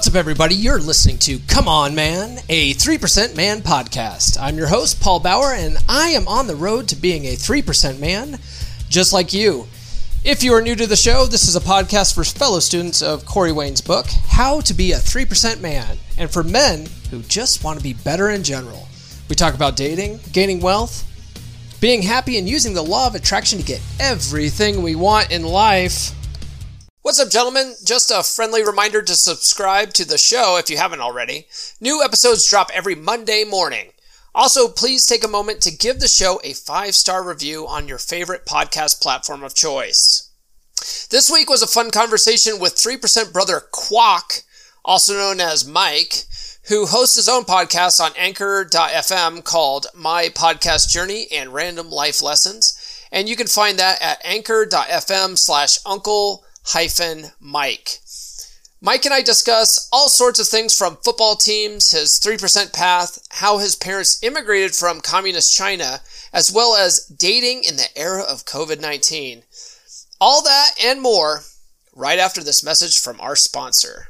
What's up, everybody? You're listening to Come On Man, a 3% Man podcast. I'm your host, Paul Bauer, and I am on the road to being a 3% man, just like you. If you are new to the show, this is a podcast for fellow students of Corey Wayne's book, How to Be a 3% Man, and for men who just want to be better in general. We talk about dating, gaining wealth, being happy, and using the law of attraction to get everything we want in life. What's up, gentlemen? Just a friendly reminder to subscribe to the show if you haven't already. New episodes drop every Monday morning. Also, please take a moment to give the show a five star review on your favorite podcast platform of choice. This week was a fun conversation with 3% brother Quack, also known as Mike, who hosts his own podcast on anchor.fm called My Podcast Journey and Random Life Lessons. And you can find that at anchor.fm slash uncle hyphen Mike. Mike and I discuss all sorts of things from football teams, his 3% path, how his parents immigrated from communist China, as well as dating in the era of COVID 19. All that and more right after this message from our sponsor.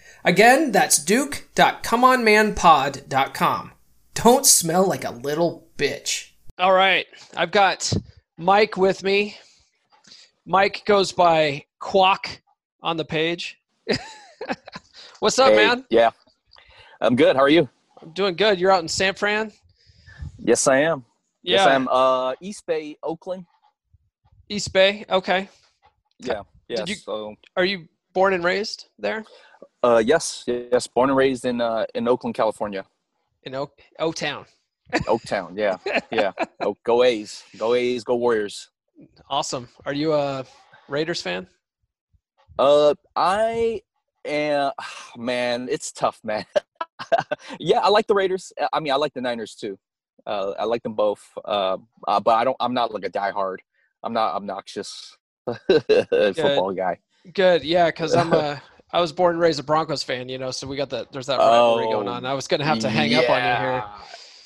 Again, that's duke.comeonmanpod.com. Don't smell like a little bitch. All right. I've got Mike with me. Mike goes by Quack on the page. What's up, Hey, man? Yeah, I'm good. How are you? I'm doing good. You're out in San Fran? Yes, I am. Yes, Yeah. I am. Uh, East Bay, Oakland. East Bay. Okay. Yeah, yeah. You- So, Are you born and raised there uh, yes, yes. Born and raised in uh, in Oakland, California. in Oak O Town? Oaktown. Yeah, yeah. Oh, go A's, go A's, go Warriors. Awesome. Are you a Raiders fan? Uh, I am. Man, it's tough, man. yeah, I like the Raiders. I mean, I like the Niners too. Uh, I like them both. Uh, uh, but I don't. I'm not like a diehard. I'm not obnoxious football guy. Good. Yeah, because I'm a. I was born and raised a Broncos fan, you know, so we got that. There's that rivalry going Oh, on. I was gonna have to hang up on you here.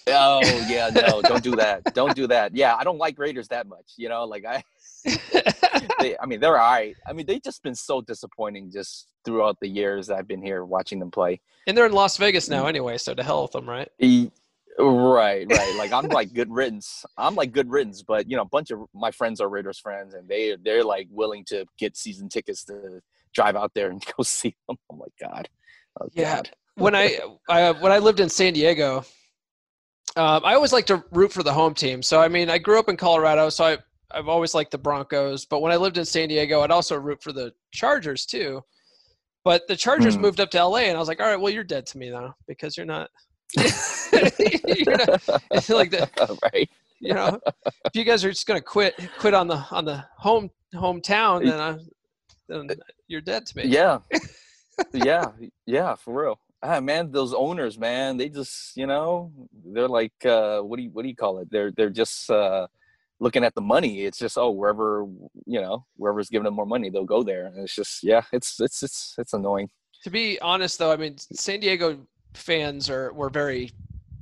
Oh yeah, no, don't do that. Don't do that. Yeah, I don't like Raiders that much. You know, like I, they, I mean, they're all right. I mean, they've just been so disappointing just throughout the years I've been here watching them play. and they're in Las Vegas now, anyway. So to hell with them, right? E- Right, right. Like I'm like good riddance. I'm like good riddance, but you know, a bunch of my friends are Raiders friends, and they they're like willing to get season tickets to drive out there and go see them. Oh my God, oh, Yeah. God. When I, I when I lived in San Diego, um, I always like to root for the home team. So I mean, I grew up in Colorado, so I I've always liked the Broncos. But when I lived in San Diego, I'd also root for the Chargers too. But the Chargers Hmm. moved up to LA, and I was like, all right, well, you're dead to me now because you're not. you're not like the, right. you know, if you guys are just gonna quit quit on the on the home hometown, then I, then you're dead to me. Yeah. yeah, yeah, for real. Ah, man, those owners, man, they just, you know, they're like, uh, what do you, what do you call it? They're, they're just, uh, looking at the money. It's just, oh, wherever, you know, wherever's giving them more money, they'll go there. And it's just, yeah, it's, it's, it's, it's annoying. To be honest, though, I mean, San Diego fans are were very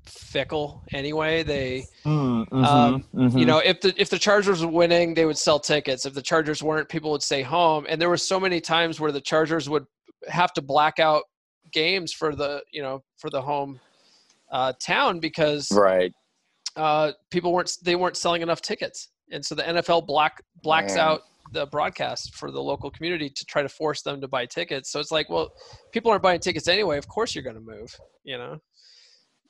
fickle anyway. They, Mm-hmm, Um, mhm. you know, if the if the Chargers were winning, they would sell tickets. If the Chargers weren't, people would stay home. And there were so many times where the Chargers would have to black out games for the you know for the home uh, town because right. uh, people weren't they weren't selling enough tickets, and so the NFL black blacks Man. out the broadcast for the local community to try to force them to buy tickets. So it's like, well, people aren't buying tickets anyway. Of course, you're going to move, you know.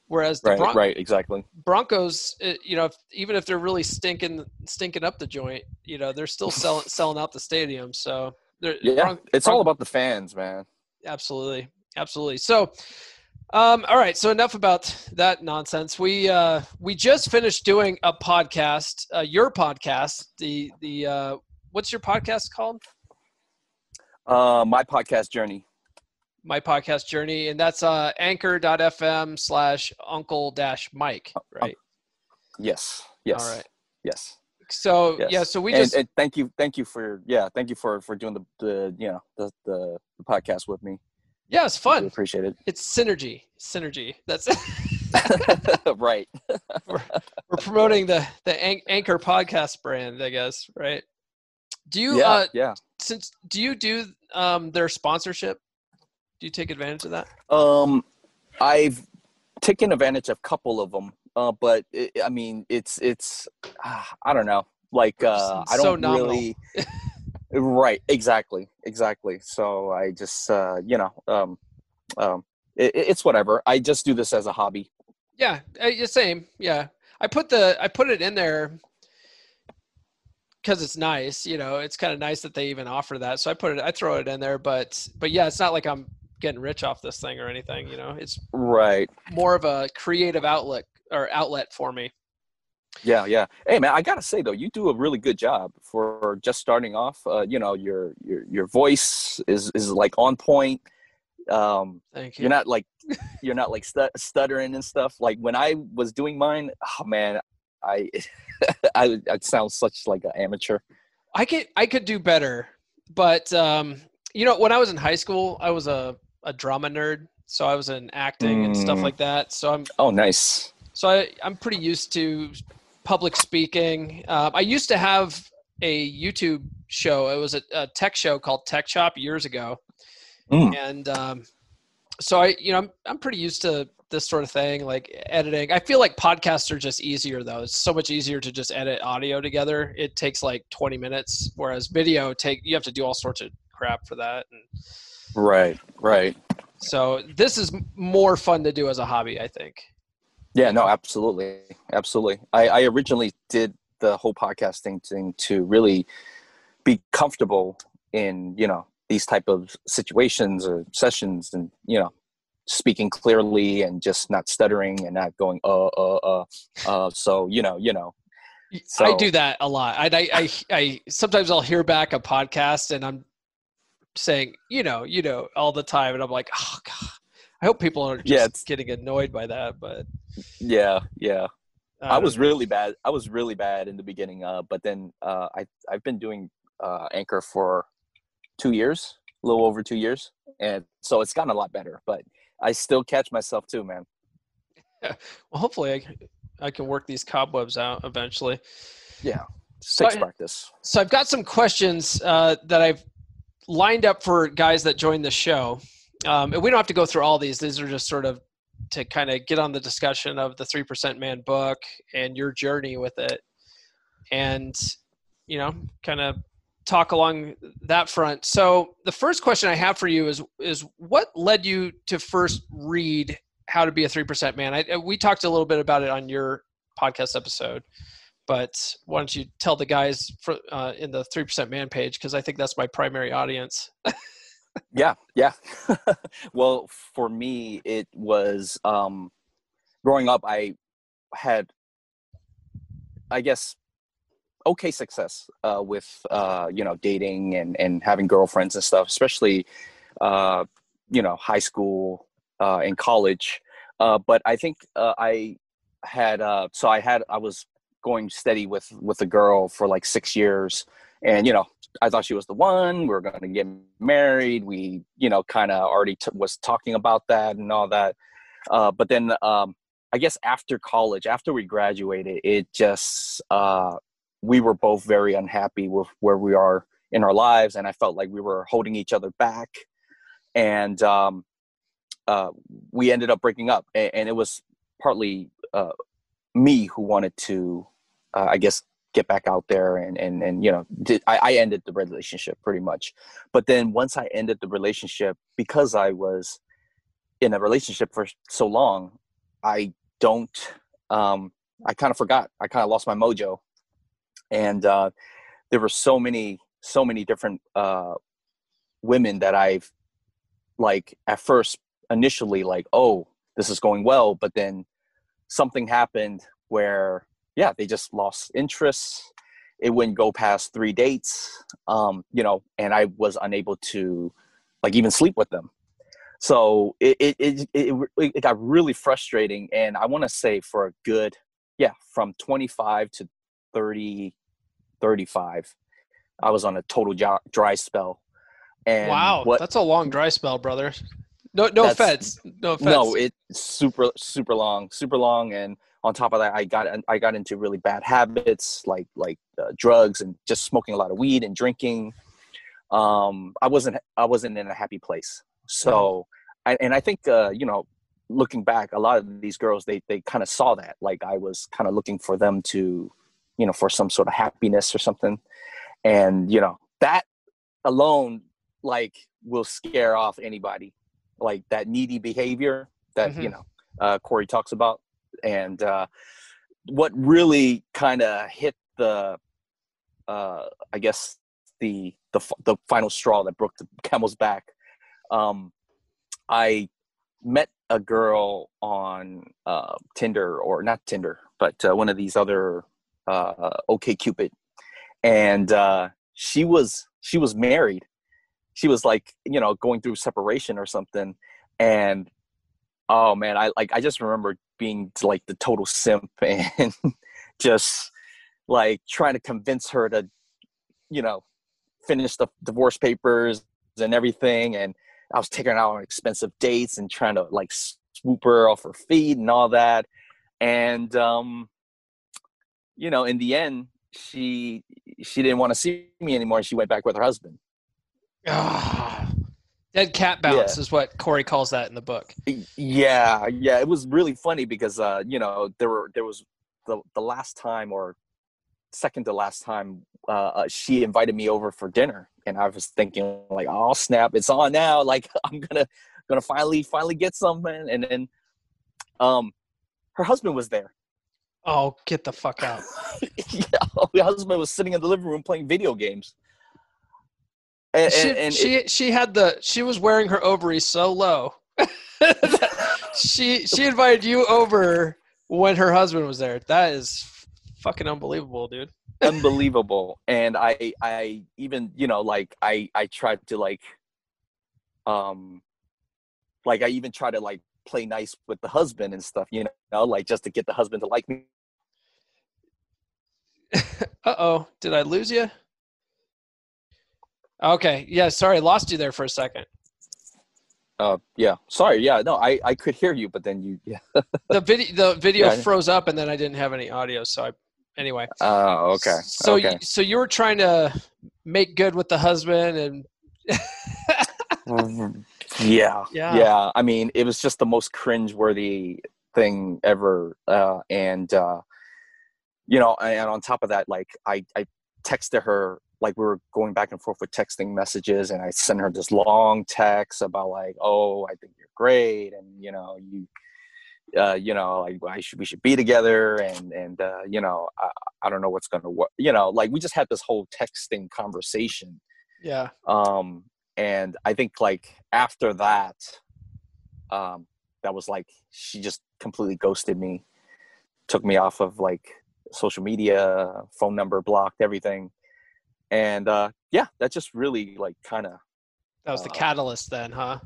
Whereas the Right, Bron- right, exactly. Broncos, uh, you know, if, even if they're really stinking stinking up the joint, you know, they're still selling selling out the stadium. So Yeah, Bron- it's Bron- all about the fans, man. absolutely absolutely so um all right so enough about that nonsense we uh we just finished doing a podcast uh your podcast the the uh what's your podcast called Uh, my podcast journey. My podcast journey and that's uh anchor.fm slash uncle dash mike right Yes, yes, all right yes. so yes. yeah so we just and thank you, thank you for yeah, thank you for for doing the the you know the the, the podcast with me. yeah it's Really fun appreciate it. it's synergy synergy that's it. right. we're promoting the the anchor podcast brand i guess right do you yeah, uh yeah. since do you do um their sponsorship do you take advantage of that Um, I've taken advantage of a couple of them, uh, but it, I mean, it's it's ah, I don't know. Like uh, I don't nominal. really. right. Exactly. Exactly. So I just uh, you know um, um, it, it's whatever. I just do this as a hobby. yeah uh, yeah, same yeah i put the i put it in there because it's nice you know it's kind of nice that they even offer that so i put it i throw it in there but but yeah it's not like i'm getting rich off this thing or anything you know it's Right. more of a creative outlet or outlet for me Yeah, yeah. Hey, man, I gotta say though, you do a really good job for just starting off. Uh, you know, your your your voice is is like on point. Um, thank you you're not like you're not like stu- stuttering and stuff. Like when I was doing mine, oh man, I I I sound such like an amateur. I could I could do better, but um, you know, when I was in high school, I was a, a drama nerd, so I was in acting and stuff Mm. like that. So I'm Oh, nice. so I, I'm pretty used to public speaking. Um, I used to have a YouTube show. It was a, a tech show called Tech Shop years ago, Mm. and um, so I, you know, I'm I'm pretty used to this sort of thing, like editing. I feel like podcasts are just easier though. It's so much easier to just edit audio together. It takes like 20 minutes, whereas video take you have to do all sorts of crap for that. And Right, right. so this is more fun to do as a hobby, I think. Yeah, no, absolutely, absolutely. I, I originally did the whole podcasting thing to really be comfortable in you know these type of situations or sessions, and you know speaking clearly and just not stuttering and not going uh uh uh. uh so you know, you know, so. I do that a lot. I, I, I, I sometimes I'll hear back a podcast and I'm saying, you know, you know, all the time, and I'm like, oh god, I hope people are just Yeah, getting annoyed by that. But yeah, yeah. I don't was know. really bad. I was really bad in the beginning, uh, but then uh, I I've been doing uh, anchor for two years, a little over two years, and so it's gotten a lot better. But I still catch myself too, man. Yeah. well, hopefully I, can- I can work these cobwebs out eventually. Yeah, So, takes I- practice. so I've got some questions uh, that I've lined up for guys that join the show. Um, and we don't have to go through all these. These are just sort of to kind of get on the discussion of the 3% Man book and your journey with it. And, you know, kind of talk along that front. So the first question I have for you is, is what led you to first read How to Be a 3% Man? I, we talked a little bit about it on your podcast episode but why don't you tell the guys for, uh, in the 3% man page because i think that's my primary audience Yeah, yeah. well, for me, it was um, growing up. I had, I guess, okay success uh, with uh, you know dating and and having girlfriends and stuff, especially uh, you know high school uh, and college. Uh, but I think uh, I had uh, so I had I was going steady with with a girl for like six years, and you know I thought she was the one. We were going to get married. We, you know, kind of already t- was talking about that and all that. Uh, but then um, I guess after college, after we graduated, it just uh, we were both very unhappy with where we are in our lives, and I felt like we were holding each other back, and um, uh, we ended up breaking up, and, and it was partly uh, me who wanted to, uh, I guess, get back out there and and and you know did, I, I ended the relationship pretty much. But then once i ended the relationship because i was in a relationship for so long i don't um i kind of forgot. I kind of lost my mojo. And uh there were so many so many different uh women that i've like at first initially like oh this is going well. But then something happened where yeah, they just lost interest. It wouldn't go past three dates, um, you know, and I was unable to like even sleep with them. So it it it, it, it got really frustrating, and I want to say for a good yeah, from 25 to 30, 35, I was on a total dry spell. And wow, what, that's a long dry spell, brother. No, no offense. No offense. No, it's super, super long, super long, and on top of that i got i got into really bad habits like like uh, drugs and just smoking a lot of weed and drinking. Um i wasn't i wasn't in a happy place. So I, and i think uh you know looking back a lot of these girls they they kind of saw that. Like i was kind of looking for them to you know for some sort of happiness or something. And you know that alone like will scare off anybody. Like that needy behavior that mm-hmm. you know uh, corey talks about and uh, what really kind of hit the uh, i guess the, the the final straw that broke the camel's back um, i met a girl on uh, tinder or not tinder but uh, one of these other uh, OkCupid. And uh, she was she was married. She was like you know going through separation or something. And oh man i like i just remember being like the total simp and just like trying to convince her to you know finish the divorce papers and everything. And i was taking her out on expensive dates and trying to like swoop her off her feet and all that. And um you know in the end she she didn't want to see me anymore she went back with her husband. Ah. Dead cat bounce yeah. is what Corey calls that in the book. Yeah, yeah, it was really funny because uh, you know there were there was the the last time or second to last time uh, uh, she invited me over for dinner, and I was thinking like, oh snap, it's on now! Like I'm gonna gonna finally finally get something, and then um, her husband was there. Oh, get the fuck out! yeah, her husband was sitting in the living room playing video games. And, she, and she it, she had the she was wearing her ovaries so low. she she invited you over when her husband was there. That is fucking unbelievable, dude. unbelievable. And I I even you know like I I tried to like um like I even tried to like play nice with the husband and stuff, you know, like just to get the husband to like me. uh oh, did I lose you? Okay. Yeah. Sorry, I lost you there for a second. Uh, yeah. Sorry. Yeah. No, I I could hear you, but then you yeah. the video the video yeah. froze up, and then I didn't have any audio. So I anyway. Oh, uh, okay. So okay. You, so you were trying to make good with the husband and. Yeah, yeah. Yeah. I mean, it was just the most cringe-worthy thing ever, uh, and uh, you know, and on top of that, like I I texted her like we were going back and forth with texting messages and i sent her this long text about like oh i think you're great and you know you uh, you know like I should we should be together and and uh, you know I, I don't know what's gonna work you know like we just had this whole texting conversation. Yeah. Um and i think like after that um that was like she just completely ghosted me took me off of like social media phone number blocked everything and uh, yeah, that just really like kind of that was the uh, catalyst then, huh?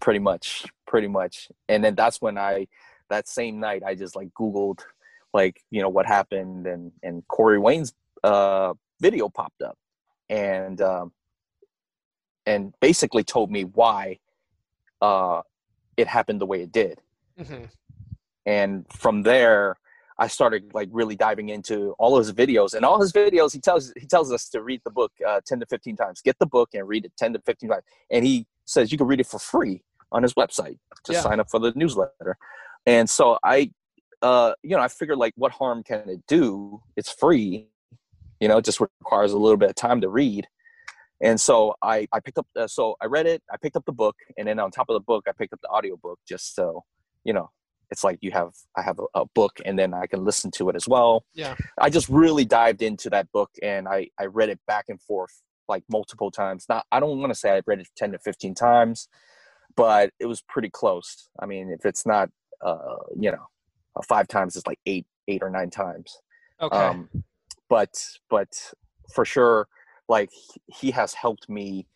Pretty much, pretty much. And then that's when I that same night I just like Googled like you know what happened and and Corey Wayne's uh, video popped up and um, and basically told me why uh, it happened the way it did. Mm-hmm. and from there I started like really diving into all of his videos and all his videos. He tells he tells us to read the book uh, ten to fifteen times. Get the book and read it ten to fifteen times. And he says you can read it for free on his website. Just yeah. sign up for the newsletter. And so I, uh, you know, I figured like, what harm can it do? It's free. You know, it just requires a little bit of time to read. And so I, I picked up, uh, so I read it, I picked up the book, and then on top of the book, I picked up the audio book just so, you know, it's like you have i have a, a, book and then i can listen to it as well. Yeah. I just really dived into that book and i i read it back and forth like multiple times. Not i don't want to say i read it 10 to 15 times but it was pretty close. I mean if it's not uh you know uh, five times it's like eight eight or nine times. Okay. Um but but for sure like he has helped me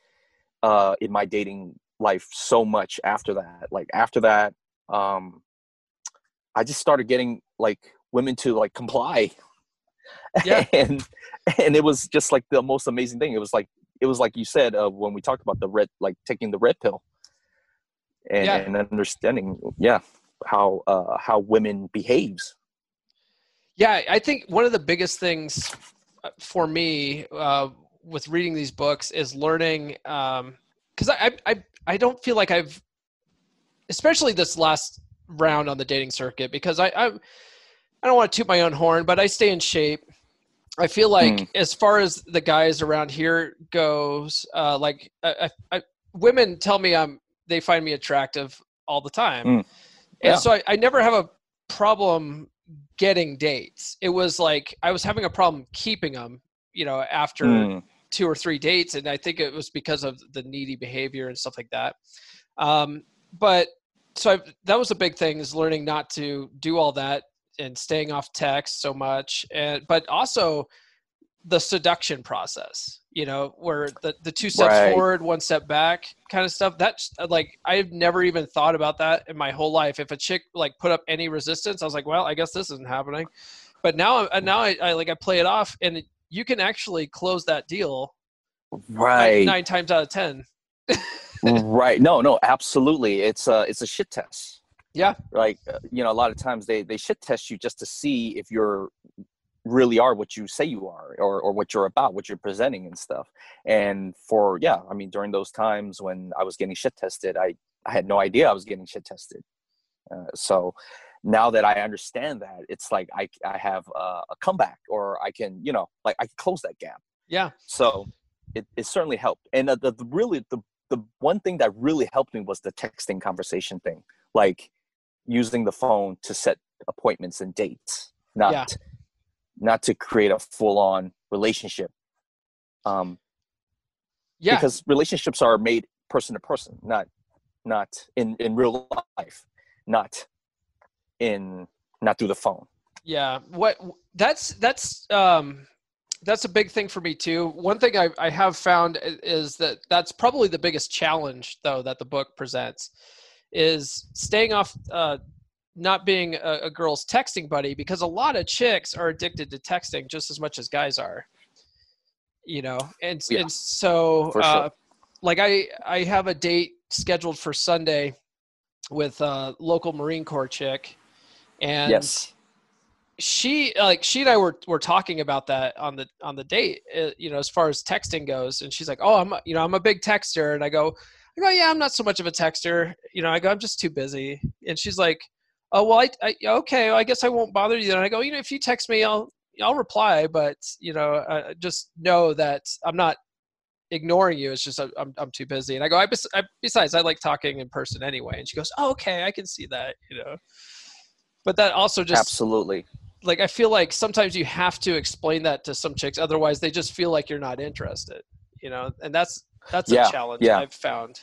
uh in my dating life so much after that. Like after that um I just started getting like women to like comply. Yeah. and and it was just like the most amazing thing. It was like it was like you said uh, when we talked about the red like taking the red pill and, yeah. and understanding yeah how uh how women behaves yeah i think one of the biggest things uh, for me uh with reading these books is learning um because I, I i don't feel like i've especially this last round on the dating circuit because I I, I don't want to toot my own horn, but I stay in shape. I feel like mm. as far as the guys around here goes, uh, like I, I, women tell me I'm they find me attractive all the time, mm. yeah. and so I, I never have a problem getting dates. It was like I was having a problem keeping them, you know, after mm. two or three dates, and I think it was because of the needy behavior and stuff like that. Um, but so that was a big thing is learning not to do all that and staying off text so much. And but also the seduction process you know where the, the two steps right. forward one step back kind of stuff. That's like i've never even thought about that in my whole life. If a chick like put up any resistance i was like well i guess this isn't happening. But now uh, now I, I like i play it off and you can actually close that deal right. nine, nine times out of ten right. No, no, absolutely. It's a it's a shit test. Yeah. Like uh, you know, a lot of times they they shit test you just to see if you're really are what you say you are or or what you're about, what you're presenting and stuff. And for yeah, I mean during those times when I was getting shit tested, I I had no idea I was getting shit tested. Uh, so now that I understand that, it's like I I have a, a comeback or I can, you know, like I can close that gap. Yeah. So it, it certainly helped. And the, the really the the one thing that really helped me was the texting conversation thing, like using the phone to set appointments and dates, not yeah. not to create a full on relationship. Um, yeah, because relationships are made person to person, not not in in real life, not in not through the phone. Yeah, what that's that's um that's a big thing for me too. One thing I, I have found is that that's probably the biggest challenge, though, that the book presents, is staying off, uh, not being a, a, girl's texting buddy, because a lot of chicks are addicted to texting just as much as guys are. You know, and yeah, and so, uh, like I I have a date scheduled for Sunday with a local Marine Corps chick, and yes she like she and I were were talking about that on the on the date, uh, you know, as far as texting goes. And she's like, "Oh, I'm you know I'm a big texter," and I go, "I go, yeah, I'm not so much of a texter." You know, I go, "I'm just too busy," and she's like, "Oh, well, I, I okay, well, I guess I won't bother you." And I go, "You know, if you text me, I'll I'll reply, but you know, just know that I'm not ignoring you. It's just I'm I'm too busy." And I go, I, I besides I like talking in person anyway." And she goes, "Oh, okay, I can see that," you know. But that also just absolutely like I feel like sometimes you have to explain that to some chicks, otherwise they just feel like you're not interested. You know, and that's that's yeah, a challenge yeah. I've found.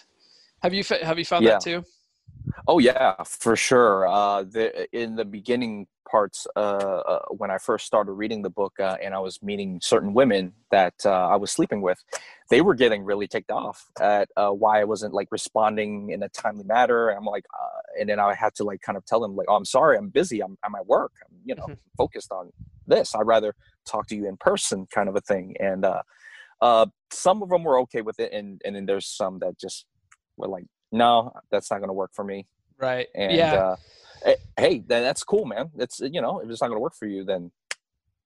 Have you have you found yeah. that too? Oh yeah, for sure. Uh, the, in the beginning parts, uh, uh, when I first started reading the book, uh, and I was meeting certain women that uh, I was sleeping with, they were getting really ticked off at uh, why I wasn't like responding in a timely manner. And I'm like, and then I had to like kind of tell them like, oh, I'm sorry, I'm busy, I'm, I'm at work, I'm you know mm-hmm. focused on this. I'd rather talk to you in person, kind of a thing. And some of them were okay with it, and and then there's some that just were like no, that's not going to work for me. Right. And, yeah. Uh, Eh, hey, that's cool, man. That's you know, if it's not gonna work for you, then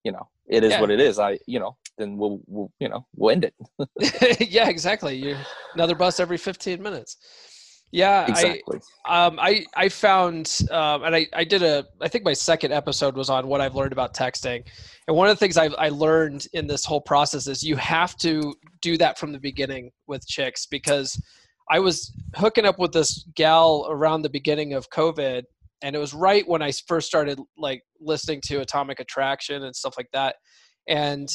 you know, it is Yeah. what it is. I you know, then we'll we'll you know we'll end it. yeah, exactly. You another bus every 15 minutes. Yeah, Exactly. I um I I found um and I I did a I think my second episode was on what I've learned about texting. And one of the things I've, I learned in this whole process is you have to do that from the beginning with chicks because I was hooking up with this gal around the beginning of COVID and it was right when I first started like listening to Atomic Attraction and stuff like that. And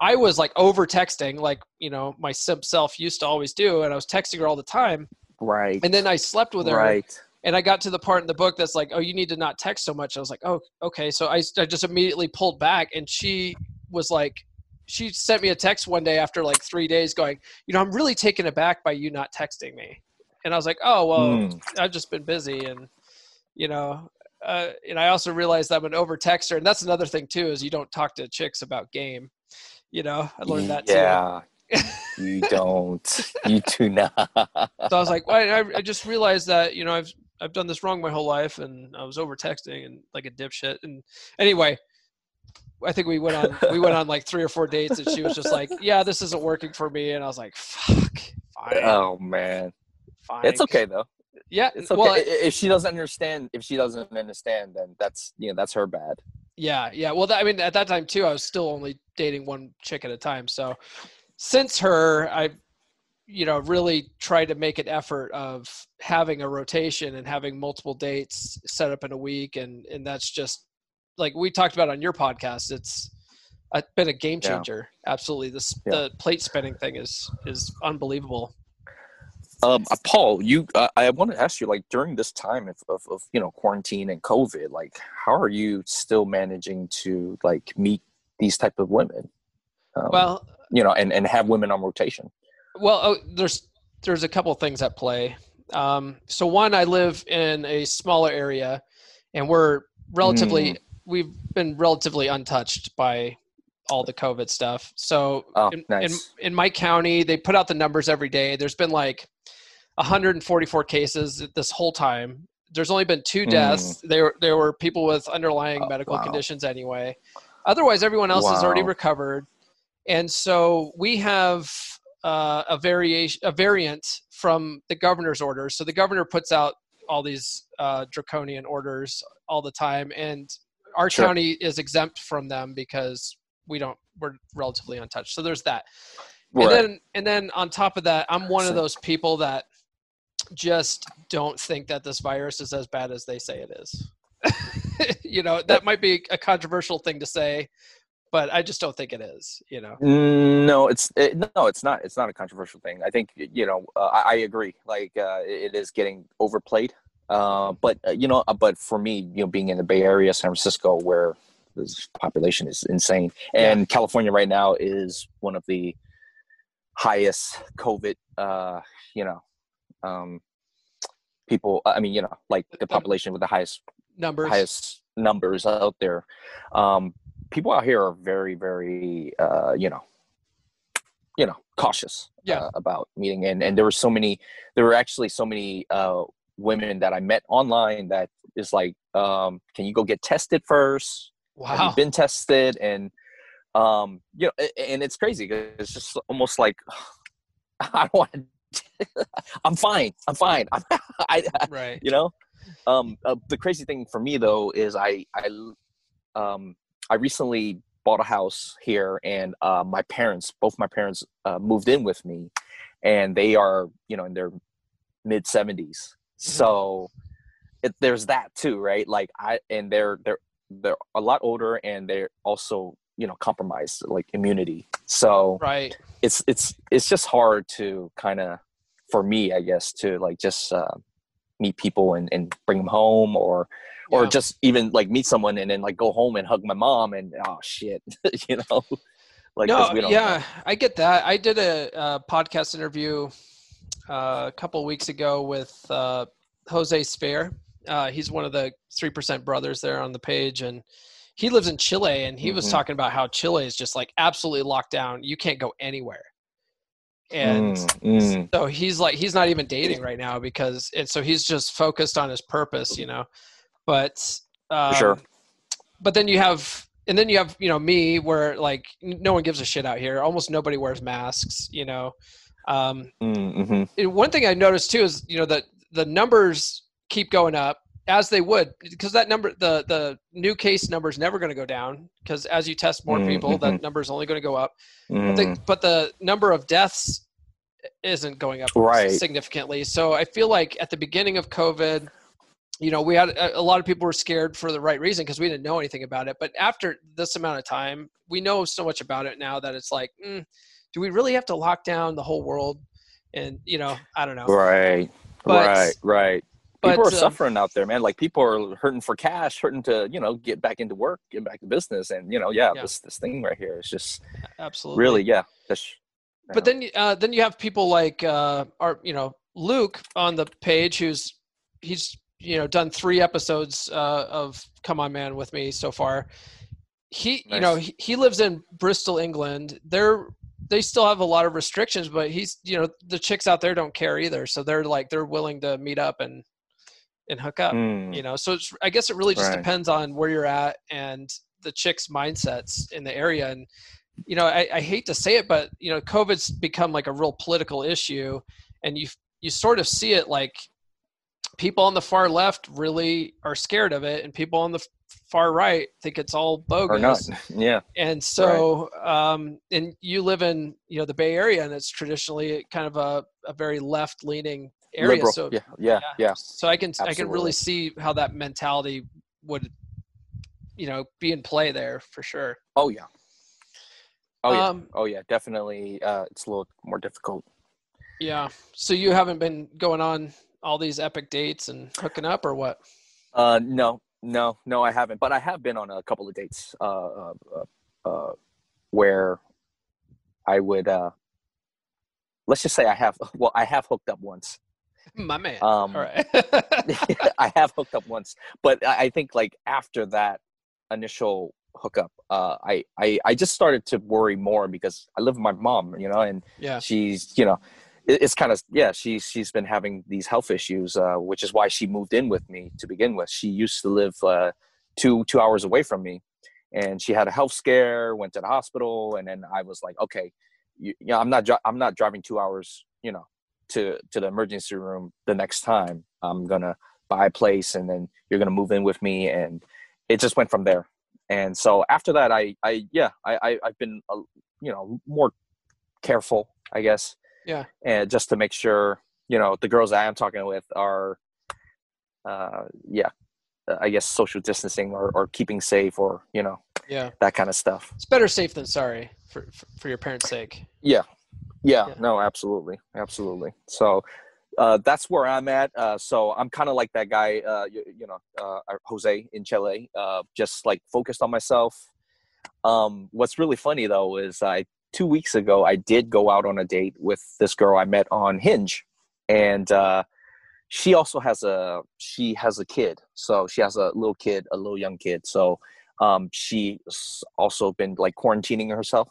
I was like over texting, like, you know, my simp self used to always do. And I was texting her all the time. right. And then I slept with her. right. And I got to the part in the book that's like, oh, you need to not text so much. I was like, oh, okay. So I, I just immediately pulled back. And she was like, she sent me a text one day after like three days going, you know, I'm really taken aback by you not texting me. And I was like, oh, well, Mm. I've just been busy. And, you know, uh, and I also realized I'm an over texter. And that's another thing too, is you don't talk to chicks about game. You know, I learned that too. Yeah. you don't. You do not. So I was like, well, I, I just realized that you know I've I've done this wrong my whole life, and I was over texting and like a dipshit. And anyway, I think we went on we went on like three or four dates, and she was just like, "Yeah, this isn't working for me," and I was like, "Fuck, fine, oh man. fine." It's okay though. Yeah, It's okay. well, if she doesn't understand, if she doesn't understand, then that's you know that's her bad. Yeah, yeah. Well, that, I mean, at that time too, I was still only dating one chick at a time. So since her, I, you know, really tried to make an effort of having a rotation and having multiple dates set up in a week, and and that's just like we talked about on your podcast. It's uh, been a game Yeah. changer. Absolutely, this Yeah. the plate spinning thing is is unbelievable. Um, uh, Paul, you, uh, I want to ask you, like during this time of, of, of you know quarantine and COVID, like how are you still managing to like meet these type of women? Um, Well, you know, and and have women on rotation. Well, oh, there's there's a couple things at play. Um, so one, I live in a smaller area, and we're relatively Mm. We've been relatively untouched by all the COVID stuff. So Oh, in, nice. in in my county, they put out the numbers every day. There's been like 144 cases this whole time. There's only been two deaths. There there were people with underlying Mm. Oh, medical wow. conditions anyway. Otherwise, everyone else has already recovered, and so we have uh, a variation, a variant from the governor's orders. So the governor puts out all these uh, draconian orders all the time, and our Sure. county is exempt from them because we don't we're relatively untouched. So there's that. Right. And then and then on top of that, I'm one of those people that just don't think that this virus is as bad as they say it is. you know, that might be a controversial thing to say, but I just don't think it is, you know. No, it's it, no, it's not. It's not a controversial thing. I think you know. Uh, I, I agree. Like uh, it is getting overplayed. Uh, but uh, you know, uh, but for me, you know, being in the Bay Area, San Francisco, where the population is insane, and California right now is one of the highest COVID. Uh, you know, um, people. I mean, you know, like the population with the highest Numbers. highest numbers out there. Um, people out here are very, very, uh, you know, you know, cautious Yeah. uh, about meeting. And and there were so many. There were actually so many uh, women that I met online that is like, um, can you go get tested first? Have Wow. you been tested? And um, you know, and it's crazy because it's just almost like I don't want. to I'm fine. I'm fine. I, I right. you know um uh, the crazy thing for me though is i i um i recently bought a house here and uh my parents both my parents uh, moved in with me and they are you know in their mid 70s so it, there's that too right? Like i and they're they're they're a lot older and they're also you know compromised like immunity. So Right. it's it's it's just hard to kind of for me i guess to like just uh, meet people and, and bring them home or or just even like meet someone and then like go home and hug my mom and oh shit you know? Like, no, we don't yeah, I get that. I did a, uh podcast interview uh, a couple weeks ago with uh, Jose Spare. Uh, he's one of the three percent brothers there on the page, and he lives in Chile. And he was Mhm. talking about how Chile is just like absolutely locked down. You can't go anywhere. And Mm, mm. so he's like he's not even dating right now because and so he's just focused on his purpose, you know. but um, sure. But then you have, and then you have, you know, me where like no one gives a shit out here. Almost nobody wears masks. You know, um, Mm-hmm. one thing I noticed too is you know that the numbers keep going up as they would because that number the the new case number is never going to go down because as you test more Mm, people that mhm. number is only going to go up but Mm-hmm. the, but the number of deaths isn't going up Right. significantly so i feel like at the beginning of covid you know we had a, a lot of people were scared for the right reason because we didn't know anything about it but after this amount of time we know so much about it now that it's like mm, do we really have to lock down the whole world and you know i don't know Right. But- right. Right. but, People are um, suffering out there, man. Like people are hurting for cash, hurting to, you know, get back into work, get back to business. And, you know, yeah, Yeah. this this thing right here is just absolutely really, yeah. But then you- uh, then you have people like uh, our you know Luke on the page who's he's you know done three episodes uh, of Come On Man with me so far. He you know he, he lives in Bristol, England. They're they still have a lot of restrictions, but he's you know the chicks out there don't care either, so they're like they're willing to meet up and and hook up. Mm, You know, so it's I guess it really just Right. depends on where you're at and the chicks' mindsets in the area and you know, I, I hate to say it, but you know, COVID's become like a real political issue, and you you sort of see it like people on the far left really are scared of it, and people on the far right think it's all or not. bogus. Yeah. And so, um, and you live in you know the Bay Area, and it's traditionally kind of a, a very left leaning area. Liberal. So yeah. Yeah. Yeah. so I can I can really see how that mentality would you know be in play there for sure. Oh, yeah. Oh, yeah. Um, oh, yeah. Definitely. Uh, it's a little more difficult. Yeah. So you haven't been going on all these epic dates and hooking up or what? Uh, no, no, no, I haven't. But I have been on a couple of dates uh, uh, uh, uh, where I would, uh, let's just say I have, well, I have hooked up once. My man. Um, all right. I have hooked up once, but I think like after that initial hookup, uh, I, I, I just started to worry more because I live with my mom, you know, and yeah. she's you know it's kind of yeah she's she's been having these health issues uh, which is why she moved in with me to begin with. She used to live uh, two two hours away from me and she had a health scare went to the hospital and then i was like okay you, you know, i'm not i'm not driving two hours you know to to the emergency room the next time. I'm gonna buy a place and then you're gonna move in with me and it just went from there. And so after that i i yeah i, I i've been uh, you know more careful i guess Yeah. and just to make sure you know the girls i am talking with are uh yeah i guess social distancing or, or keeping safe or you know Yeah. that kind of stuff It's better safe than sorry for for, for your parents' sake. yeah yeah, Yeah. no absolutely absolutely so uh, that's where I'm at. Uh, so I'm kind of like that guy, uh, you, you know, uh, Jose in Chile, uh, just like focused on myself. Um, what's really funny though is I two weeks ago I did go out on a date with this girl I met on Hinge, and uh, she also has a she has a kid. So she has a little kid, a little young kid. So um, she's also been like quarantining herself.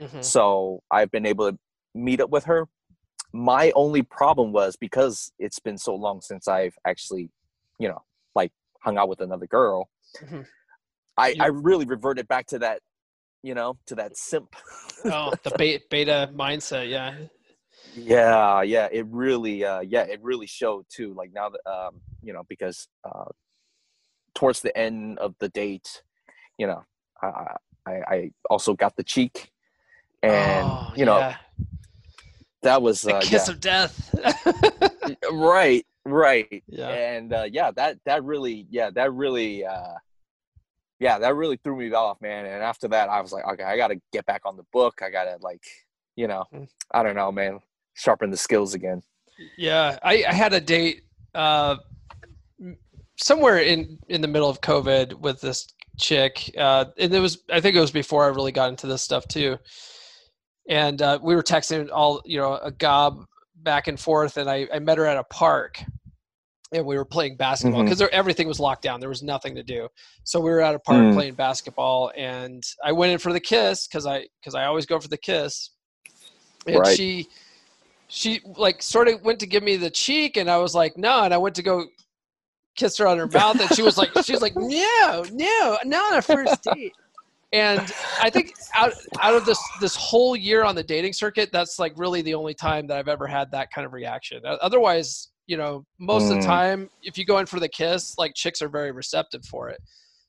Mhm. So I've been able to meet up with her. My only problem was because it's been so long since I've actually, you know, like hung out with another girl. Mhm. I, I really reverted back to that, you know, to that simp. Oh, the beta, beta mindset. Yeah. yeah, yeah, it really, uh, yeah, it really showed too. Like now that, um, you know, because uh, towards the end of the date, you know, I, I, I also got the cheek, and Oh, you know, yeah. that was the uh, kiss yeah. of death. right right yeah. and uh, yeah that that really yeah that really uh yeah that really threw me off man and after that i was like okay i gotta get back on the book i gotta like you know Mm. i don't know man sharpen the skills again Yeah, I, I had a date uh, somewhere in in the middle of COVID with this chick, uh, and it was I think it was before I really got into this stuff too. And uh, we were texting all you know a gob back and forth, and I, I met her at a park, and we were playing basketball because everything was locked down. There was nothing to do, so we were at a park Mm. playing basketball, and I went in for the kiss because I because I always go for the kiss, and Right. she she like sort of went to give me the cheek and I was like, no. And I went to go kiss her on her mouth, and she was like, she was like, no, no, not on a first date. And I think out out of this this whole year on the dating circuit, that's like really the only time that I've ever had that kind of reaction. Otherwise, you know, most mm. of the mm. time, if you go in for the kiss, like chicks are very receptive for it.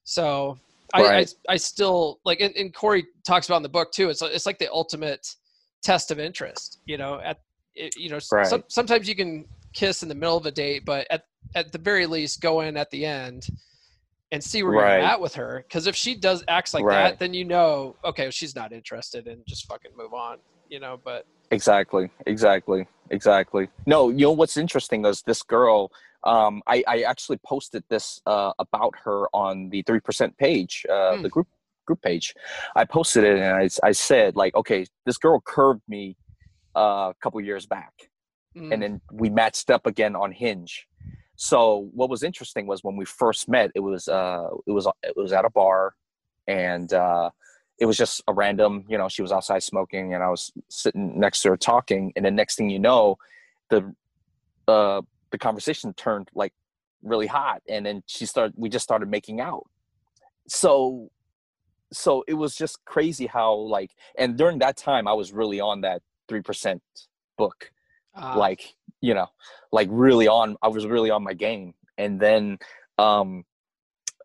So right. I, I, I still like, and, and, Corey talks about in the book too. It's it's like the ultimate test of interest. You know, at you know, right. some, sometimes you can kiss in the middle of a date, but at at the very least, go in at the end and see where right. you're at with her. Because if she does acts like that, then you know, okay, she's not interested, and just fucking move on. You know, but exactly, exactly, exactly. No, you know what's interesting is this girl. Um, I, I actually posted this uh, about her on the three percent page, uh, mm. the group group page. I posted it and I, I said like, okay, this girl curved me uh, a couple years back, mm. and then we matched up again on Hinge so what was interesting was when we first met, it was uh, it was it was at a bar, and uh, it was just a random. You know, she was outside smoking, and I was sitting next to her talking, and the next thing you know, the uh, the conversation turned like really hot, and then she started. We just started making out. So so it was just crazy how like and during that time i was really on that 3% book uh, like you know like really on i was really on my game and then um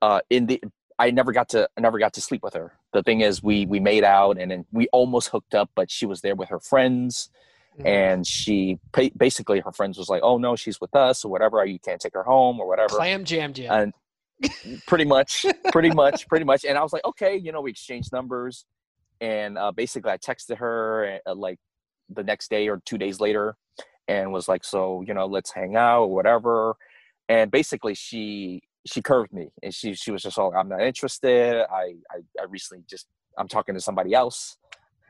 uh in the i never got to I never got to sleep with her the thing is we we made out and then we almost hooked up but she was there with her friends mm-hmm. and she basically her friends was like oh no she's with us or whatever you can't take her home or whatever clam jammed you and pretty much pretty much pretty much and i was like okay you know we exchanged numbers and uh, basically i texted her uh, like the next day or two days later and was like, so you know, let's hang out or whatever. And basically, she she curved me, and she she was just like, I'm not interested. I I, I recently just I'm talking to somebody else.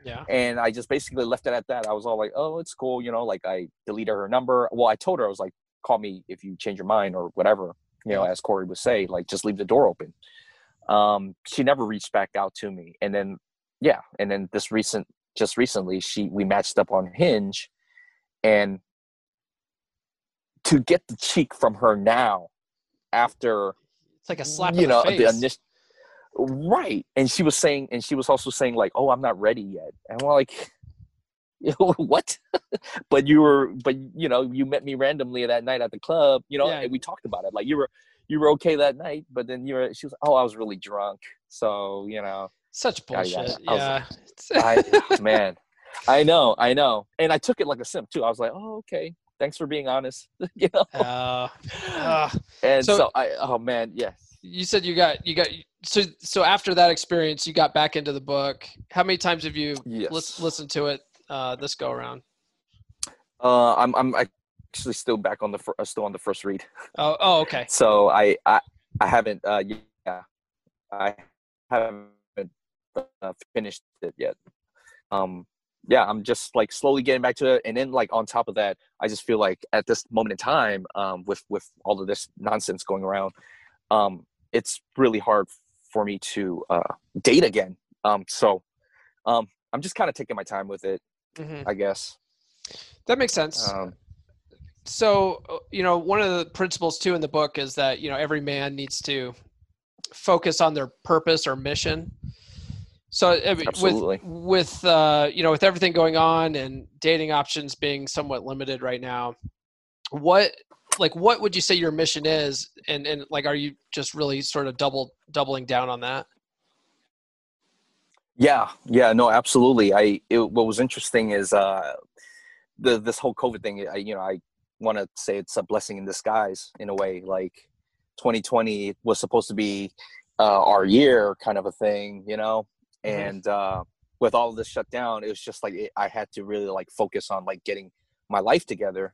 Yeah. And I just basically left it at that. I was all like, oh, it's cool, you know. Like I deleted her number. Well, I told her I was like, call me if you change your mind or whatever. You know, as Corey would say, like just leave the door open. Um, she never reached back out to me, and then yeah, and then this recent, just recently, she we matched up on Hinge, and to get the cheek from her now after it's like a slap you know the, the initial right. And she was saying and she was also saying like oh i'm not ready yet. And we're like what? But you were but you know you met me randomly that night at the club you know yeah. and we talked about it. Like you were you were okay that night but then you were she was oh i was really drunk. So you know such bullshit. yeah. I, man i know i know. And i took it like a simp too. I was like oh okay thanks for being honest you know? Uh, uh, and so, so, i oh man yes. You said you got you got so so after that experience you got back into the book. How many times have you yes. li- listened to it uh this go around? Uh i'm i'm actually still back on the fir- uh, still on the first read. Oh oh okay. So i i i haven't uh yeah i haven't uh, finished it yet. Um yeah, I'm just like slowly getting back to it. And then like on top of that, I just feel like at this moment in time, um, with with all of this nonsense going around, um, it's really hard for me to uh, date again. Um, so um, I'm just kind of taking my time with it, mm-hmm. I guess. That makes sense. Um, so uh, you know, one of the principles too in the book is that you know every man needs to focus on their purpose or mission so Absolutely. with with uh, you know with everything going on and dating options being somewhat limited right now, what like what would you say your mission is, and and like are you just really sort of double doubling down on that? Yeah, yeah, no, absolutely. I it, what was interesting is uh, the this whole COVID thing. I, you know, I want to say it's a blessing in disguise in a way. Like 2020 was supposed to be uh, our year, kind of a thing, you know mm-hmm. and uh, with all of this shut down it was just like it, i had to really like focus on like getting my life together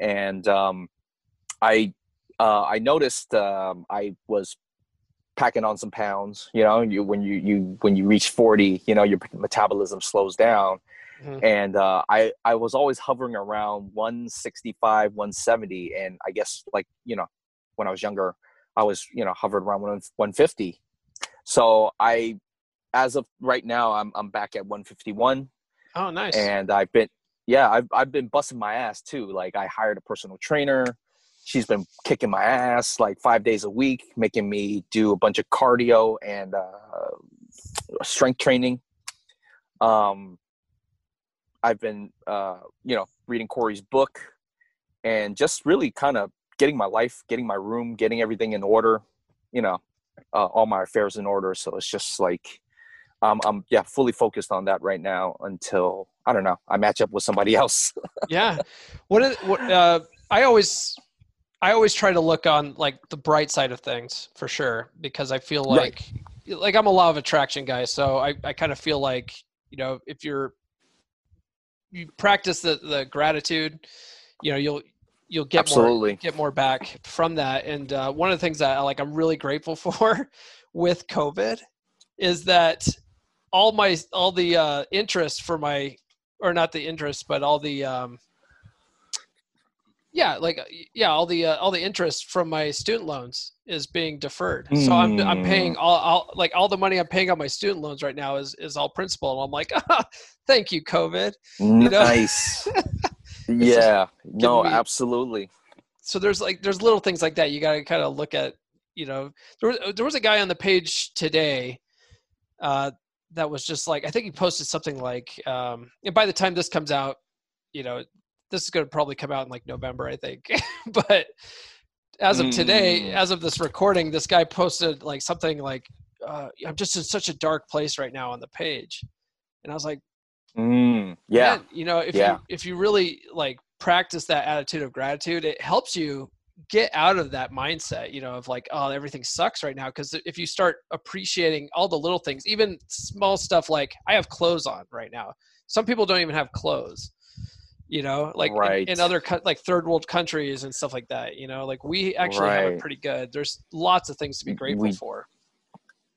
and um, i uh, i noticed um, i was packing on some pounds you know you when you you when you reach 40 you know your metabolism slows down mm-hmm. and uh, i i was always hovering around 165 170 and i guess like you know when i was younger i was you know hovered around 150 so i as of right now, I'm I'm back at 151. Oh, nice. And I've been yeah, I've I've been busting my ass too. Like I hired a personal trainer. she's been kicking my ass like five days a week, making me do a bunch of cardio and uh, strength training. Um, I've been, uh, you know, reading Corey's book and just really kind of getting my life, getting my room, getting everything in order, you know, uh, all my affairs in order. So it's just like, um, I'm yeah fully focused on that right now until I don't know I match up with somebody else. yeah, what is what uh, I always I always try to look on like the bright side of things for sure because I feel like right. like I'm a law of attraction guy, so I I kind of feel like you know if you're you practice the the gratitude, you know you'll you'll get Absolutely. more get more back from that. And uh, one of the things that like I'm really grateful for with COVID is that all my all the uh, interest for my or not the interest, but all the um, yeah, like yeah, all the uh, all the interest from my student loans is being deferred. Mm. So I'm I'm paying hmm. all, all like all the money I'm paying on my student loans right now is is all principal. And I'm like, ah, thank you, COVID. You know? Nice. yeah. No, me, absolutely. So there's like there's little things like that you got to kind of look at. You know, there was there was a guy on the page today uh, that was just like I think he posted something like, um, and by the time this comes out, you know, this is going to probably come out in like November, I think. but as of today, mm. as of this recording, this guy posted like something like, uh, "I'm just in such a dark place right now" on the page, and I was like, mm, "Yeah, you know, if yeah. you if you really like practice that attitude of gratitude, it helps you get out of that mindset, you know, of like, oh, everything sucks right now. Because if you start appreciating all the little things, even small stuff like I have clothes on right now. Some people don't even have clothes, you know, like right. in, in, other like third world countries and stuff like that. You know, like we actually right. have it pretty good. There's lots of things to be grateful we, for.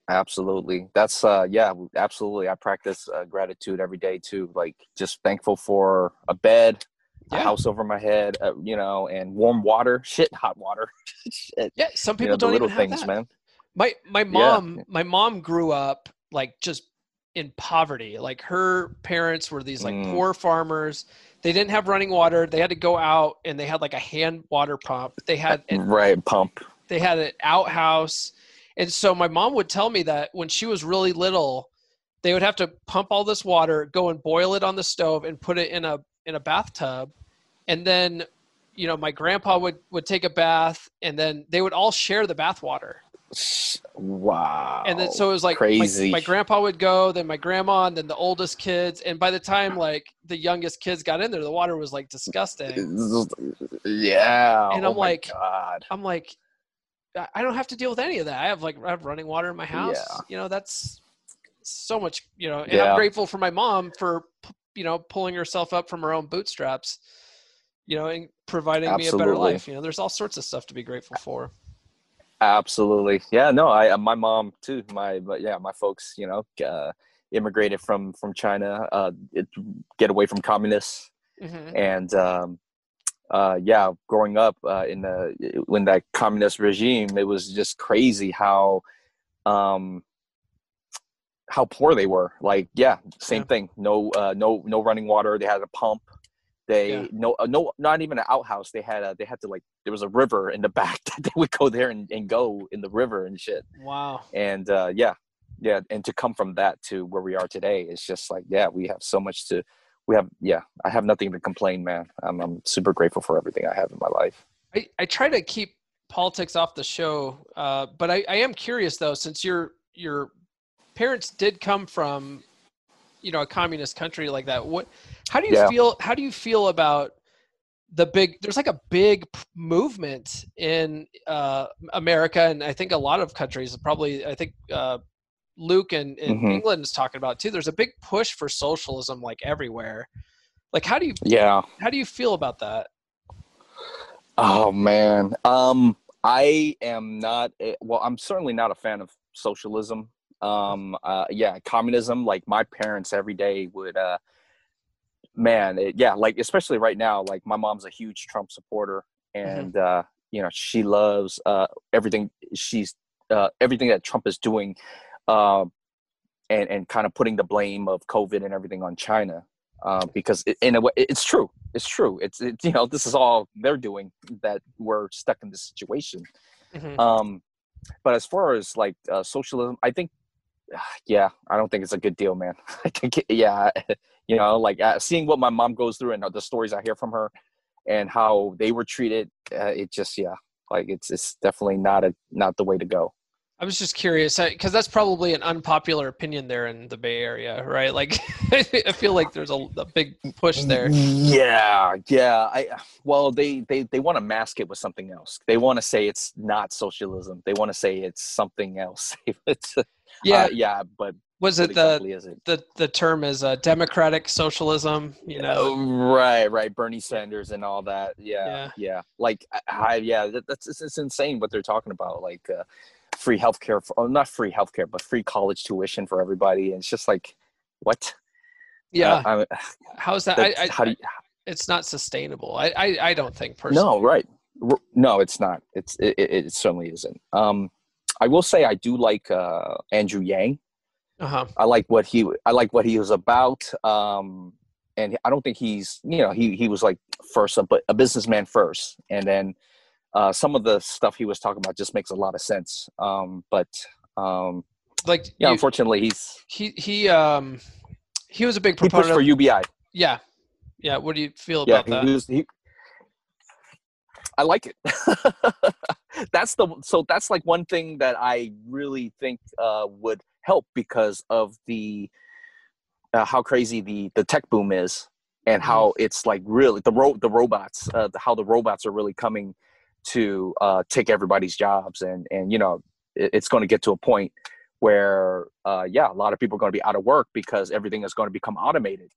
Absolutely. That's uh yeah, absolutely. I practice uh, gratitude every day too. Like just thankful for a bed, yeah. a house over my head, uh, you know, and warm water, shit, hot water. shit. Yeah, some people you know, don't little even things, have that. man. My my mom, yeah. my mom grew up like just in poverty. Like her parents were these like mm. poor farmers. They didn't have running water. They had to go out and they had like a hand water pump. They had an, right pump. They had an outhouse. And so my mom would tell me that when she was really little, they would have to pump all this water, go and boil it on the stove and put it in a in a bathtub and then you know my grandpa would would take a bath and then they would all share the bath water wow. And then so it was like crazy. my, my, grandpa would go then my grandma and then the oldest kids and by the time like the youngest kids got in there the water was like disgusting. Yeah. And oh i'm oh like God. i'm like i don't have to deal with any of that. I have like i have running water in my house. Yeah. you know that's so much you know and yeah. i'm grateful for my mom for you know pulling herself up from her own bootstraps you know and providing Absolutely. me a better life you know there's all sorts of stuff to be grateful for Absolutely. Yeah, no, I my mom too. My but yeah, my folks, you know, uh, immigrated from from China, uh, it, get away from communists, mm-hmm. and um, uh, yeah, growing up uh, in the when that communist regime, it was just crazy how um, how poor they were. Like, yeah, same yeah. thing. No, uh, no, no running water. They had a pump. They yeah. no, uh, no, not even an outhouse. They had a, they had to like there was a river in the back that they would go there and, and go in the river and shit. Wow. And uh, yeah, yeah, and to come from that to where we are today is just like yeah, we have so much to. We have yeah, I have nothing to complain, man. I'm I'm super grateful for everything I have in my life. I, I try to keep politics off the show, uh, but I, I am curious though, since your your parents did come from, you know, a communist country like that. What how do you yeah. feel? How do you feel about the big? There's like a big movement in uh, America, and I think a lot of countries. Probably, I think uh, Luke and in mm-hmm. England is talking about too. There's a big push for socialism, like everywhere. Like, how do you? Yeah. How do you feel about that? Oh man, um, I am not. Well, I'm certainly not a fan of socialism. Um, uh, yeah, communism. Like my parents every day would. Uh, man, it, yeah, like especially right now, like my mom's a huge Trump supporter, mm-hmm. and mm-hmm. uh, you know she loves uh, everything. She's uh, everything that Trump is doing, uh, and and kind of putting the blame of COVID and everything on China. uh, because it, in a way it's true it's true it's it, you know this is all they're doing that we're stuck in this situation Mhm. um but as far as like uh, socialism i think yeah i don't think it's a good deal man i think yeah you know like uh, seeing what my mom goes through and the stories i hear from her and how they were treated uh, it just yeah like it's it's definitely not a not the way to go I was just curious because that's probably an unpopular opinion there in the Bay Area, right? Like, I feel like there's a, a big push there. Yeah, yeah. I well, they they they want to mask it with something else. They want to say it's not socialism. They want to say it's something else. it's uh, Yeah, yeah, but was it the exactly is it? the the term is uh, democratic socialism? You know, Oh, right, right. Bernie Sanders and all that. Yeah, Yeah. yeah. Like, I, I yeah, that, that's it's, it's insane what they're talking about. Like, uh, free healthcare for, oh, not free healthcare, but free college tuition for everybody. And it's just like, what? yeah. Uh, How's that? I, I, how do you, it's not sustainable. I, I, I don't think personally. No, right. No, it's not. It's it, it, it certainly isn't. Um, I will say I do like uh, Andrew Yang. Uh huh. I like what he I like what he was about. Um, and I don't think he's you know he he was like first a, a businessman first, and then uh, some of the stuff he was talking about just makes a lot of sense. Um, but um, Like, yeah, you- unfortunately, he's he he um he was a big he pushed proponent. for of, UBI. yeah, yeah. What do you feel Yeah, about that? he was he. I like it. that's the so that's like one thing that I really think uh, would help because of the uh, how crazy the the tech boom is and how it's like really the ro- the robots uh, the, how the robots are really coming to uh, take everybody's jobs and and you know it, it's going to get to a point where uh, yeah a lot of people are going to be out of work because everything is going to become automated.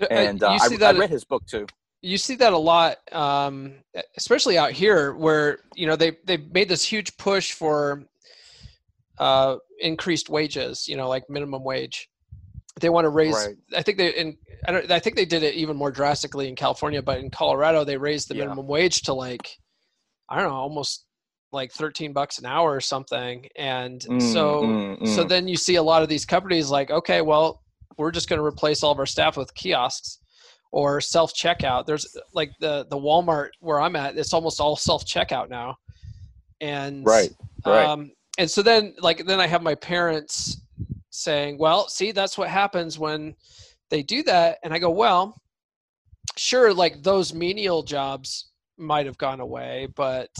Uh, and uh, I, I read his book too you see that a lot um, especially out here where you know they they made this huge push for uh, increased wages you know like minimum wage they want to raise Right. i think they in I, don't, I think they did it even more drastically in california but in colorado they raised the Yeah. minimum wage to like i don't know almost like 13 bucks an hour or something and Mm, so mm, so mm. then you see a lot of these companies like okay well we're just going to replace all of our staff with kiosks or self checkout there's like the the walmart where i'm at it's almost all self checkout now. And right right. um and so then like then i have my parents saying well see that's what happens when they do that. And i go well sure like those menial jobs might have gone away but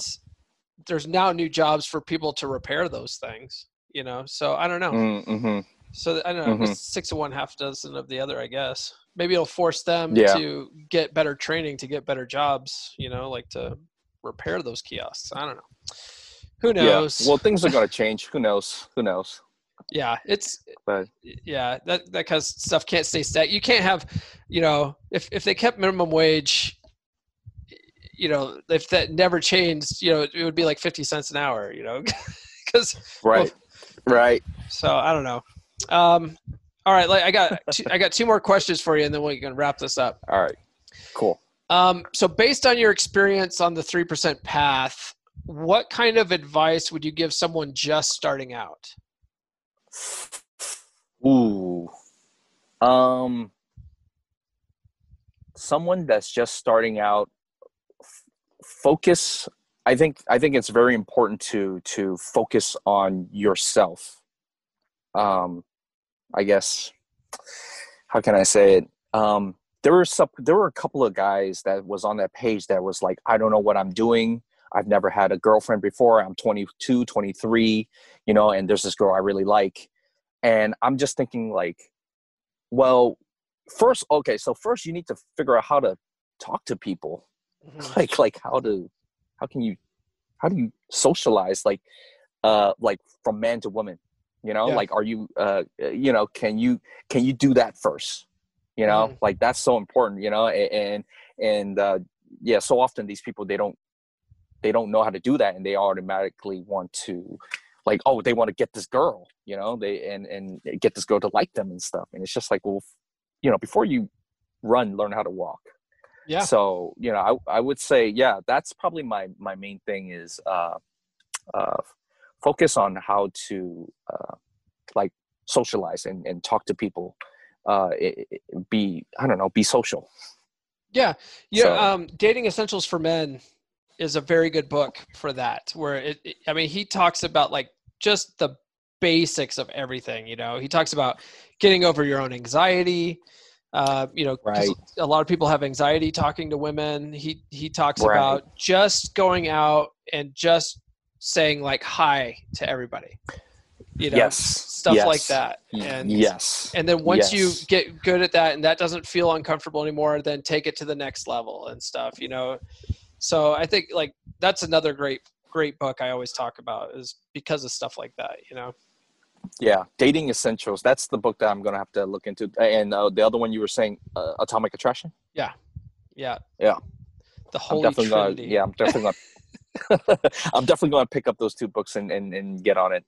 there's now new jobs for people to repair those things you know? So i don't know. Mm, mhm. So I don't know, Mhm. six of one, half dozen of the other, I guess. Maybe it'll force them Yeah. to get better training to get better jobs, you know, like to repair those kiosks. I don't know. Who knows? Yeah. Well, things are going to change. Who knows? Who knows? yeah, it's But yeah, that that kind of stuff can't stay static. You can't have, you know, if if they kept minimum wage, you know, if that never changed, you know, it would be like fifty cents an hour, you know, because right, right. So I don't know. Um, all right, like I got two, I got two more questions for you, and then we can wrap this up. All right. Cool. Um, so based on your experience on the three percent path, what kind of advice would you give someone just starting out? Ooh. Um. Someone that's just starting out. f- Focus. I think. I think it's very important to to focus on yourself. Um, I guess. How can I say it? Um, there were some. There were a couple of guys that was on that page that was like, I don't know what I'm doing. I've never had a girlfriend before. I'm 22, 23, you know, and there's this girl I really like and i'm just thinking like well first okay so first you need to figure out how to talk to people like like how to how can you how do you socialize like uh like from man to woman you know Yeah. like are you uh you know can you can you do that first you know Mhm. like that's so important you know and and uh yeah so often these people they don't they don't know how to do that and they automatically want to like oh they want to get this girl you know they and and get this girl to like them and stuff and it's just like well you know before you run learn how to walk Yeah. so you know i, I would say yeah that's probably my my main thing is uh uh focus on how to uh like socialize and, and talk to people uh, it, it, be I don't know, be social. Yeah, yeah. So, um, Dating Essentials for Men is a very good book for that. Where it, it, I mean, he talks about like just the basics of everything. You know, he talks about getting over your own anxiety. Uh, you know, right. a lot of people have anxiety talking to women. He he talks right. about just going out and just saying like hi to everybody you know yes. stuff yes. like that and yes. and then once yes. you get good at that and that doesn't feel uncomfortable anymore then take it to the next level and stuff you know. So i think like that's another great great book i always talk about is because of stuff like that you know. Yeah dating essentials that's the book that i'm gonna have to look into. And uh, the other one you were saying uh, atomic attraction? Yeah. Yeah. Yeah. The whole yeah i'm definitely gonna I'm definitely going to pick up those two books and, and, and get on it.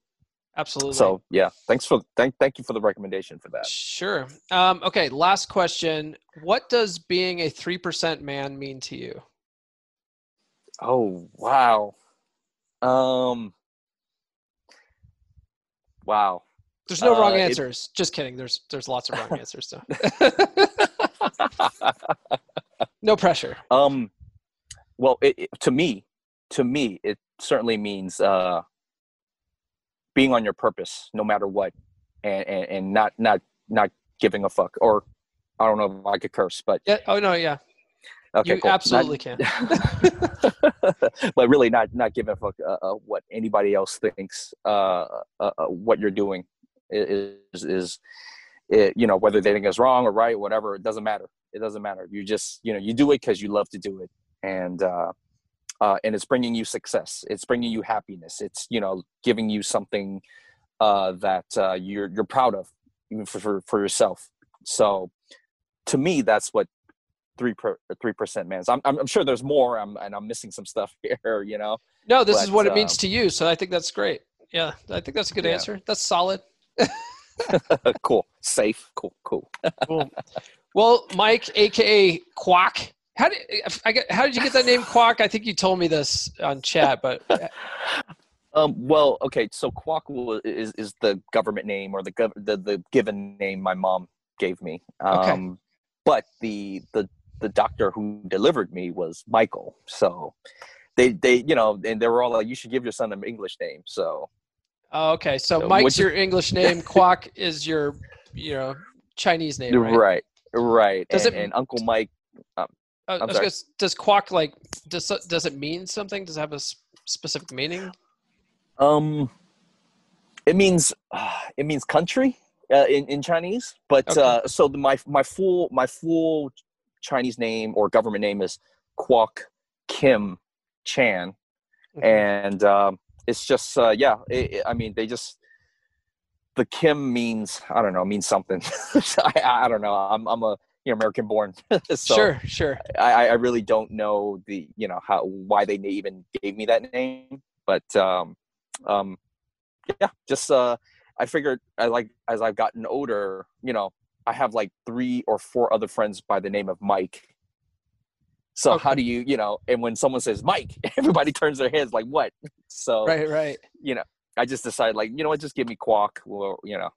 Absolutely. So yeah, thanks for thank thank you for the recommendation for that. Sure. Um, okay. Last question. What does being a three percent man mean to you? Oh wow. Um. Wow. There's no uh, wrong answers. It, Just kidding. There's there's lots of wrong answers. So. no pressure. Um. Well, it, it, to me, to me, it certainly means uh, being on your purpose, no matter what, and, and, and not not not giving a fuck. Or I don't know if I could curse, but yeah. Oh no, yeah. Okay, you cool. absolutely not, can. but really, not not giving a fuck uh, uh, what anybody else thinks. Uh, uh, uh what you're doing is is, it, you know whether they think it's wrong or right, whatever. It doesn't matter. It doesn't matter. You just you know you do it because you love to do it, and uh, and it's bringing you success. It's bringing you happiness. It's you know giving you something uh, that uh, you're you're proud of, even for, for, for yourself. So, to me, that's what three three percent man. I'm, I'm sure there's more. I'm and I'm missing some stuff here. You know. No, this but, is what it means um to you. So I think that's great. Yeah, I think that's a good yeah. answer. That's solid. cool. Safe. Cool. Cool. cool. Well, Mike, aka Quack, how did I get? How did you get that name Quack? I think you told me this on chat, but. Um, well, okay, so Quack is is the government name or the gov- the the given name my mom gave me. Um, okay. But the the the doctor who delivered me was Michael. So they they you know and they were all like, you should give your son an English name. So. Oh, okay, so, so Mike's your English name. Quack is your you know Chinese name, right? Right. Right. Does and, it, and Uncle Mike uh, I was gonna, does quack like does does it mean something? Does it have a specific meaning? Um, it means uh, it means country uh, in in Chinese. But okay. uh, so the, my my full my full Chinese name or government name is Kwok Kim Chan, mm-hmm. and um, it's just uh, yeah. It, it, I mean, they just the Kim means I don't know means something. I, I don't know. I'm I'm a you know American born. so sure, sure. I, I really don't know the you know how why they even gave me that name, but um, um, yeah, just uh, I figured I like as I've gotten older, you know, I have like three or four other friends by the name of Mike. So okay. how do you, you know, and when someone says Mike, everybody turns their heads like, what? So, right, right. You know, I just decided like, you know what, just give me Quack or, you know,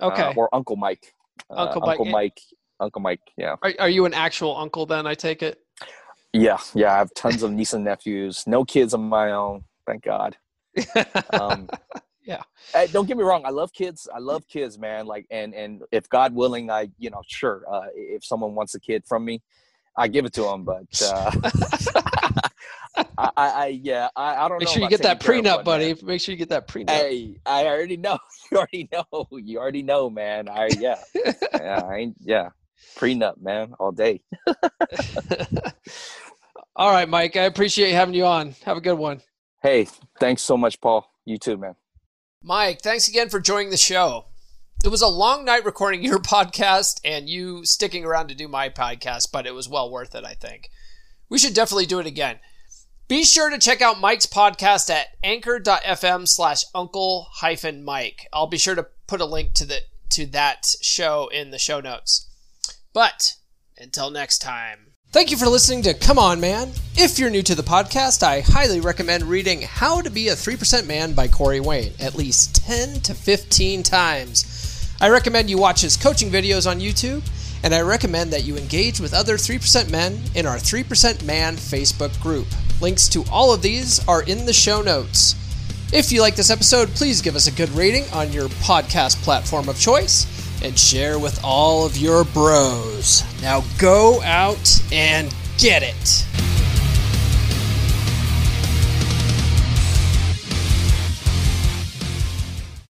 okay. Uh, or Uncle Mike. Uncle uh, Mike. Uncle Mike. Uncle Mike. Yeah. Are, are you an actual uncle then? I take it. Yeah, yeah. I have tons of nieces and nephews. No kids of my own, thank God. Um, yeah. Hey, don't get me wrong. I love kids. I love kids, man. Like, and and if God willing, I you know, sure. Uh, if someone wants a kid from me, I give it to them. But uh, I, I, yeah, I, I don't. Make sure you get that prenup, buddy. Make sure you get that prenup. Hey, I already know. You already know. You already know, man. I yeah, yeah, I, yeah prenup, man, all day. all right, Mike. I appreciate having you on. Have a good one. Hey, thanks so much, Paul. You too, man. Mike, thanks again for joining the show. It was a long night recording your podcast and you sticking around to do my podcast, but it was well worth it, I think. We should definitely do it again. Be sure to check out Mike's podcast at anchor.fm slash uncle hyphen Mike. I'll be sure to put a link to the to that show in the show notes. But until next time. Thank you for listening to Come On Man. If you're new to the podcast, I highly recommend reading How to Be a 3% Man by Corey Wayne at least 10 to 15 times. I recommend you watch his coaching videos on YouTube, and I recommend that you engage with other 3% men in our 3% Man Facebook group. Links to all of these are in the show notes. If you like this episode, please give us a good rating on your podcast platform of choice and share with all of your bros. Now go out and get it.